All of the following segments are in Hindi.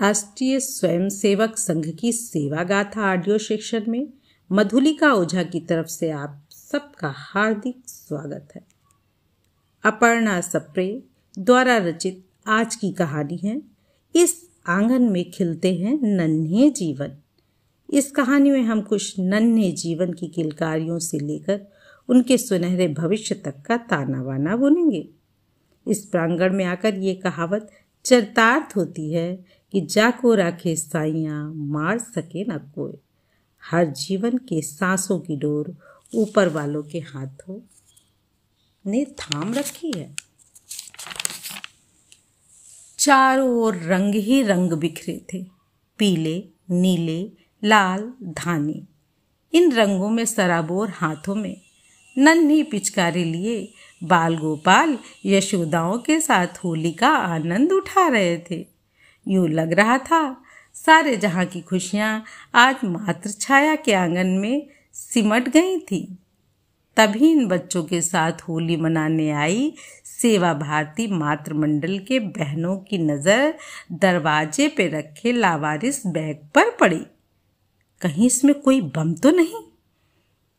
राष्ट्रीय स्वयंसेवक संघ की सेवा गाथा ऑडियो सेक्शन में मधुलिका ओझा की तरफ़ से आप सबका हार्दिक स्वागत है। अपर्णा सप्रे द्वारा रचित आज की कहानी है, इस आँगन में खिलते हैं नन्हे जीवन। इस कहानी में हम कुछ नन्हे जीवन की किलकारियों से लेकर उनके सुनहरे भविष्य तक का ताना वाना बुनेंगे। इस प्रांगण में आकर ये कहावत चरितार्थ होती है कि जाको राखे साइया मार सके न कोई। हर जीवन के सांसों की डोर ऊपर वालों के हाथों ने थाम रखी है। चारों ओर रंग ही रंग बिखरे थे, पीले, नीले, लाल, धानी। इन रंगों में सराबोर हाथों में नन्ही पिचकारी लिए बाल गोपाल यशोदाओं के साथ होली का आनंद उठा रहे थे। यूँ लग रहा था, सारे जहाँ की खुशियाँ आज मात्र छाया के आँगन में सिमट गई थी। तभी इन बच्चों के साथ होली मनाने आई सेवा भारती मातृमंडल के बहनों की नज़र दरवाजे पे रखे लावारिस बैग पर पड़ी। कहीं इसमें कोई बम तो नहीं?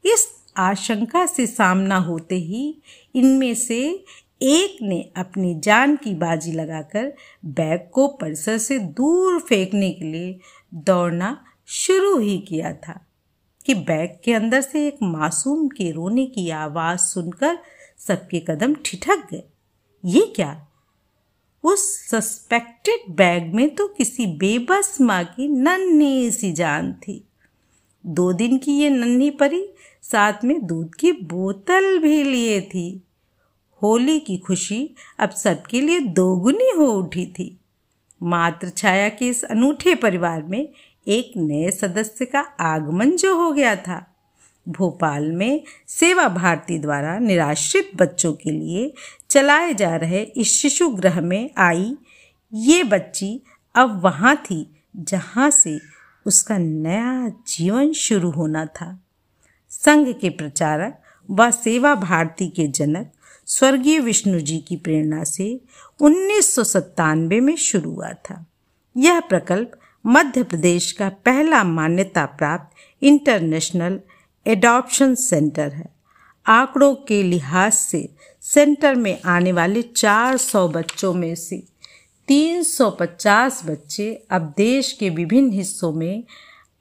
इस आशंका से सामना होते ही इनमें से एक ने अपनी जान की बाजी लगाकर बैग को परिसर से दूर फेंकने के लिए दौड़ना शुरू ही किया था कि बैग के अंदर से एक मासूम के रोने की आवाज़ सुनकर सबके कदम ठिठक गए। ये क्या? उस सस्पेक्टेड बैग में तो किसी बेबस माँ की नन्ही सी जान थी। दो दिन की ये नन्ही परी, साथ में दूध की बोतल भी लिए थी। होली की खुशी अब सबके लिए दोगुनी हो उठी थी। मात्र छाया के इस अनूठे परिवार में एक नए सदस्य का आगमन जो हो गया था। भोपाल में सेवा भारती द्वारा निराश्रित बच्चों के लिए चलाए जा रहे इस शिशु गृह में आई, ये बच्ची अब वहाँ थी जहाँ से उसका नया जीवन शुरू होना था। संघ के प्रचारक व सेवा भारती के जनक स्वर्गीय विष्णु जी की प्रेरणा से उन्नीस सौ सत्तानवे में शुरू हुआ था। यह प्रकल्प मध्य प्रदेश का पहला मान्यता प्राप्त इंटरनेशनल एडॉप्शन सेंटर है। आंकड़ों के लिहाज से सेंटर में आने वाले 400 बच्चों में से 350 बच्चे अब देश के विभिन्न हिस्सों में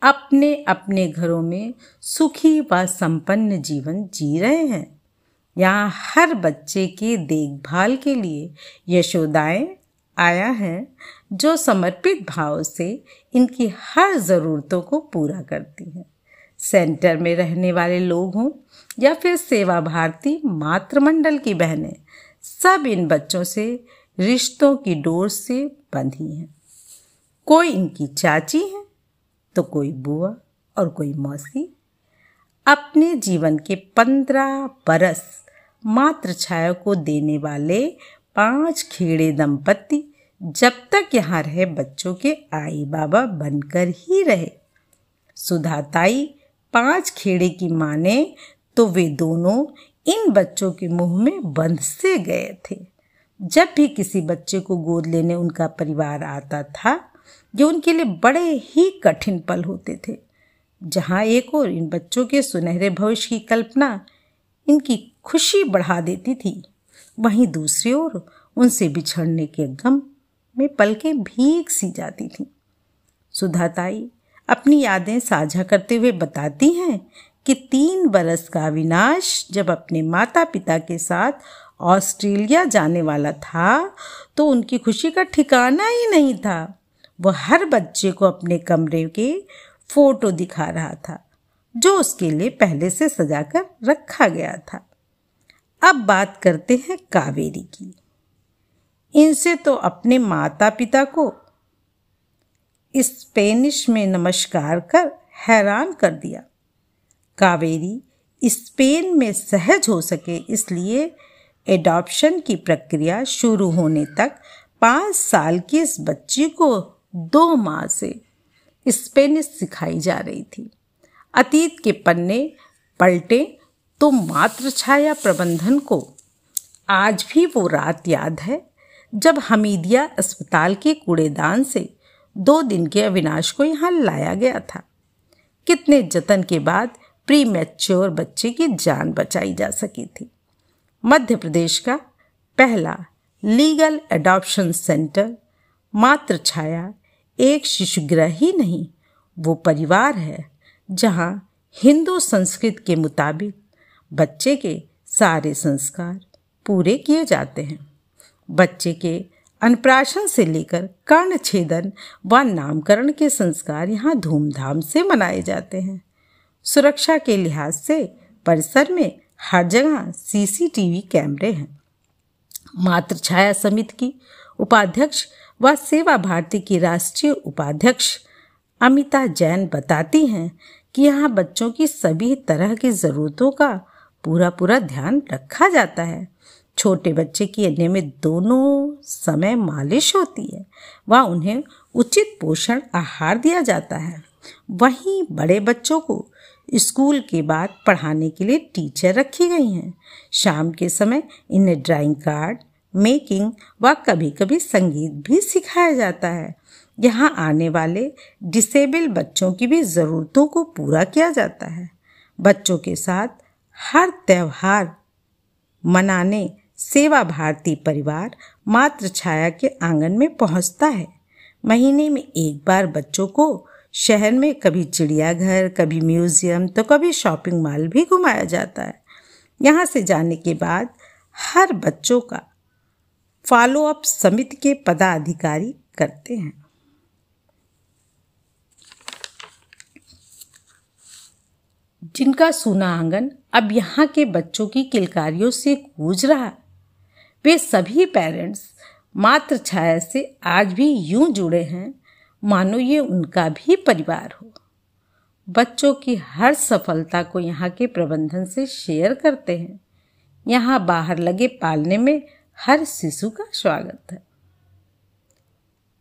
अपने अपने घरों में सुखी व संपन्न जीवन जी रहे हैं। यहाँ हर बच्चे की देखभाल के लिए यशोदाएँ आया है, जो समर्पित भाव से इनकी हर ज़रूरतों को पूरा करती हैं। सेंटर में रहने वाले लोग हों या फिर सेवा भारती मातृमंडल की बहनें, सब इन बच्चों से रिश्तों की डोर से बंधी हैं। कोई इनकी चाची है तो कोई बुआ और कोई मौसी। अपने जीवन के पंद्रह बरस मात्र छाया को देने वाले पाँच खेड़े दंपति जब तक यहाँ रहे बच्चों के आई बाबा बनकर ही रहे। सुधाताई पाँच खेड़े की माने तो वे दोनों इन बच्चों के मुँह में बंध से गए थे। जब भी किसी बच्चे को गोद लेने उनका परिवार आता था, जो उनके लिए बड़े ही कठिन पल होते थे। जहाँ एक और इन बच्चों के सुनहरे भविष्य की कल्पना इनकी खुशी बढ़ा देती थी, वहीं दूसरी ओर उनसे बिछड़ने के गम में पलकें भीग सी जाती थीं। सुधाताई अपनी यादें साझा करते हुए बताती हैं कि तीन बरस का अविनाश जब अपने माता पिता के साथ ऑस्ट्रेलिया जाने वाला था तो उनकी खुशी का ठिकाना ही नहीं था। वह हर बच्चे को अपने कमरे के फ़ोटो दिखा रहा था, जो उसके लिए पहले से सजा कर रखा गया था। अब बात करते हैं कावेरी की। इनसे तो अपने माता पिता को स्पेनिश में नमस्कार कर हैरान कर दिया। कावेरी स्पेन में सहज हो सके इसलिए एडॉप्शन की प्रक्रिया शुरू होने तक पाँच साल की इस बच्ची को दो माह से स्पेनिश सिखाई जा रही थी। अतीत के पन्ने पलटे तो मात्र छाया प्रबंधन को आज भी वो रात याद है जब हमीदिया अस्पताल के कूड़ेदान से दो दिन के अविनाश को यहाँ लाया गया था। कितने जतन के बाद प्री मैच्योर बच्चे की जान बचाई जा सकी थी। मध्य प्रदेश का पहला लीगल एडॉप्शन सेंटर, मात्र छाया एक शिशुगृह ही नहीं, वो परिवार है जहाँ हिंदू संस्कृत के मुताबिक बच्चे के सारे संस्कार पूरे किए जाते हैं। बच्चे के अनप्राशन से लेकर कर्ण छेदन व नामकरण के संस्कार यहाँ धूमधाम से मनाए जाते हैं। सुरक्षा के लिहाज से परिसर में हर जगह सीसीटीवी कैमरे हैं। मातृ छाया समिति की उपाध्यक्ष व सेवा भारती की राष्ट्रीय उपाध्यक्ष अमिता जैन बताती हैं कि यहाँ बच्चों की सभी तरह की ज़रूरतों का पूरा पूरा ध्यान रखा जाता है। छोटे बच्चे की नियमित दोनों समय मालिश होती है व उन्हें उचित पोषण आहार दिया जाता है। वहीं बड़े बच्चों को स्कूल के बाद पढ़ाने के लिए टीचर रखी गई हैं। शाम के समय इन्हें ड्राइंग कार्ड, मेकिंग व कभी कभी संगीत भी सिखाया जाता है। यहाँ आने वाले डिसेबल बच्चों की भी ज़रूरतों को पूरा किया जाता है। बच्चों के साथ हर त्यौहार मनाने, सेवा भारती परिवार मात्र छाया के आँगन में पहुँचता है। महीने में एक बार बच्चों को शहर में कभी चिड़ियाघर, कभी म्यूज़ियम तो कभी शॉपिंग मॉल भी घुमाया जाता है। यहाँ से जाने के बाद हर बच्चों का फॉलोअप समिति के पदाधिकारी करते हैं। जिनका सूना आँगन अब यहाँ के बच्चों की किलकारियों से गूंज रहा। वे सभी पेरेंट्स मात्र छाया से आज भी यूँ जुड़े हैं मानो ये उनका भी परिवार हो। बच्चों की हर सफलता को यहाँ के प्रबंधन से शेयर करते हैं। यहाँ बाहर लगे पालने में हर शिशु का स्वागत है।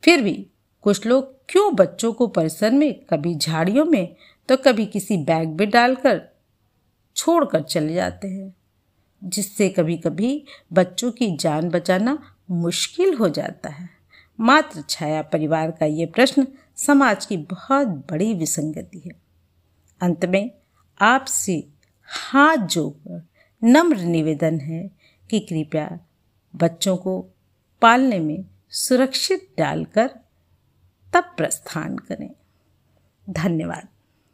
फिर भी कुछ लोग क्यों बच्चों को परिसर में कभी झाड़ियों में तो कभी किसी बैग में डालकर छोड़कर चले जाते हैं, जिससे कभी कभी बच्चों की जान बचाना मुश्किल हो जाता है। मात्र छाया परिवार का ये प्रश्न समाज की बहुत बड़ी विसंगति है। अंत में आपसे हाथ जोड़कर नम्र निवेदन है कि कृपया बच्चों को पालने में सुरक्षित डालकर तब प्रस्थान करें। धन्यवाद।